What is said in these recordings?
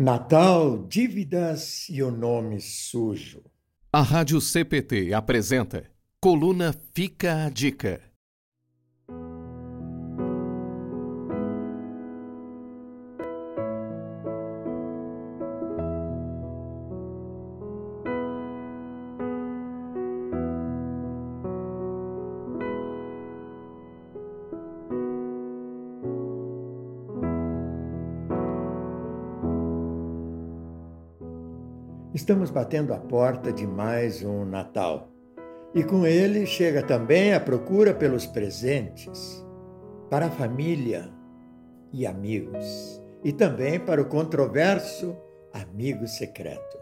Natal, dívidas e o nome sujo. A Rádio CPT apresenta Coluna Fica a Dica. Estamos batendo a porta de mais um Natal. E com ele chega também a procura pelos presentes para a família e amigos, e também para o controverso amigo secreto.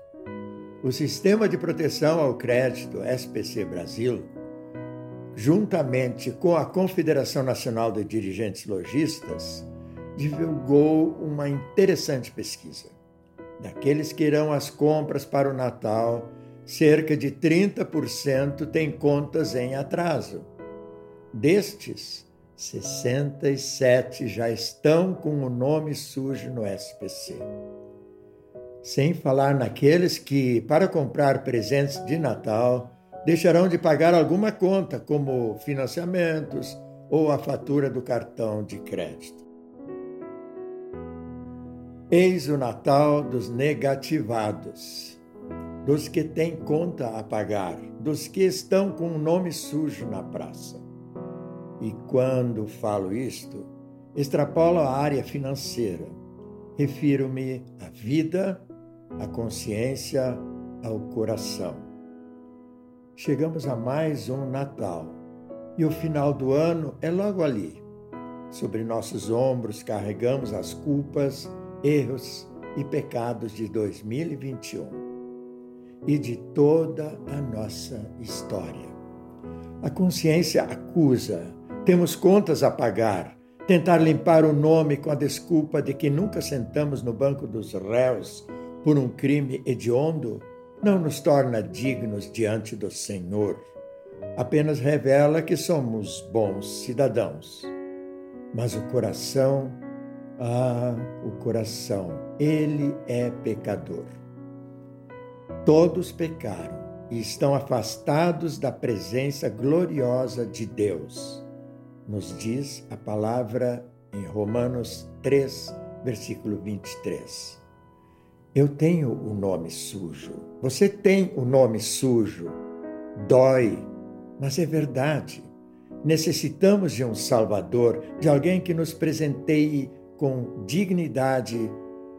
O Sistema de Proteção ao Crédito SPC Brasil, juntamente com a Confederação Nacional de Dirigentes Logistas, divulgou uma interessante pesquisa Daqueles que irão às compras para o Natal, cerca de 30% têm contas em atraso. Destes, 67 já estão com o nome sujo no SPC. Sem falar naqueles que, para comprar presentes de Natal, deixarão de pagar alguma conta, como financiamentos ou a fatura do cartão de crédito. Eis o Natal dos negativados, dos que têm conta a pagar, dos que estão com o nome sujo na praça. E quando falo isto, extrapolo a área financeira. Refiro-me à vida, à consciência, ao coração. Chegamos a mais um Natal e o final do ano é logo ali. Sobre nossos ombros carregamos as culpas erros e pecados de 2021 e de toda a nossa história. A consciência acusa, temos contas a pagar, tentar limpar o nome com a desculpa de que nunca sentamos no banco dos réus por um crime hediondo não nos torna dignos diante do Senhor. Apenas revela que somos bons cidadãos. Mas o coração ah, o coração, ele é pecador. Todos pecaram e estão afastados da presença gloriosa de Deus, nos diz a palavra em Romanos 3, versículo 23. Eu tenho o nome sujo, você tem o nome sujo, dói, mas é verdade. Necessitamos de um Salvador, de alguém que nos presenteie com dignidade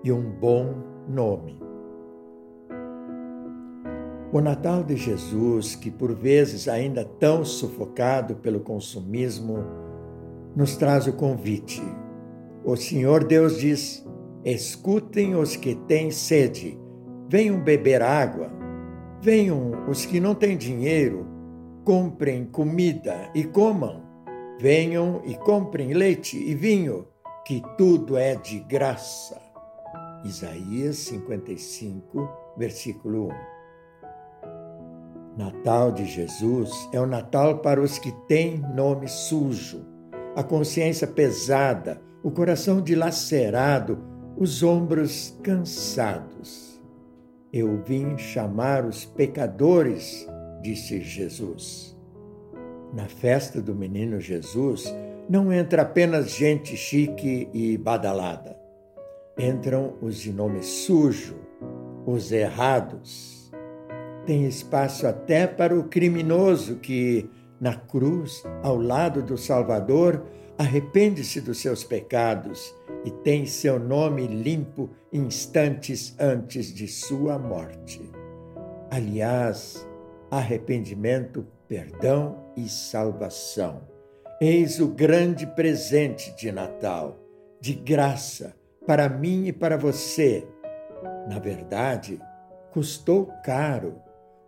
e um bom nome. O Natal de Jesus, que por vezes ainda tão sufocado pelo consumismo, nos traz o convite. O Senhor Deus diz: Escutem os que têm sede, venham beber água. Venham os que não têm dinheiro, comprem comida e comam. Venham e comprem leite e vinho que tudo é de graça. Isaías 55, versículo 1. Natal de Jesus é o Natal para os que têm nome sujo, a consciência pesada, o coração dilacerado, os ombros cansados. Eu vim chamar os pecadores, disse Jesus. Na festa do menino Jesus, não entra apenas gente chique e badalada. Entram os de nome sujo, os errados. Tem espaço até para o criminoso que, na cruz, ao lado do Salvador, arrepende-se dos seus pecados e tem seu nome limpo instantes antes de sua morte. Aliás, arrependimento, perdão e salvação Eis o grande presente de Natal, de graça para mim e para você. Na verdade, custou caro,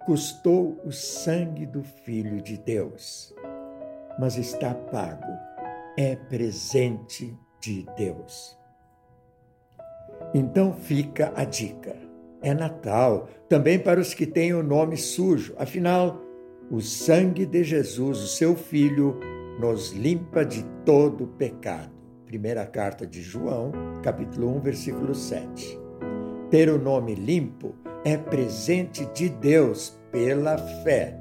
custou o sangue do Filho de Deus. Mas está pago, é presente de Deus. Então fica a dica. É Natal também para os que têm o nome sujo, afinal, o sangue de Jesus, o seu Filho, nos limpa de todo pecado. Primeira carta de João, capítulo 1, versículo 7. Ter o nome limpo é presente de Deus pela fé.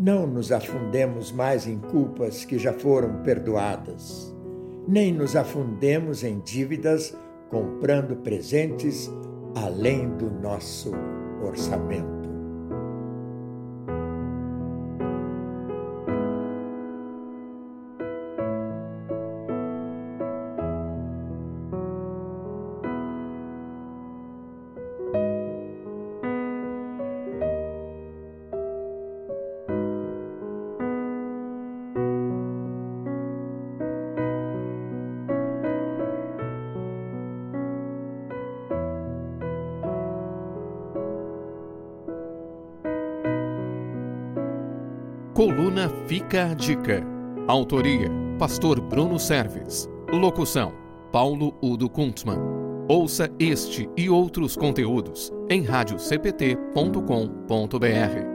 Não nos afundemos mais em culpas que já foram perdoadas, nem nos afundemos em dívidas comprando presentes além do nosso orçamento. Coluna Fica a Dica. Autoria: Pastor Bruno Serves. Locução: Paulo Udo Kuntzmann. Ouça este e outros conteúdos em radiocpt.com.br.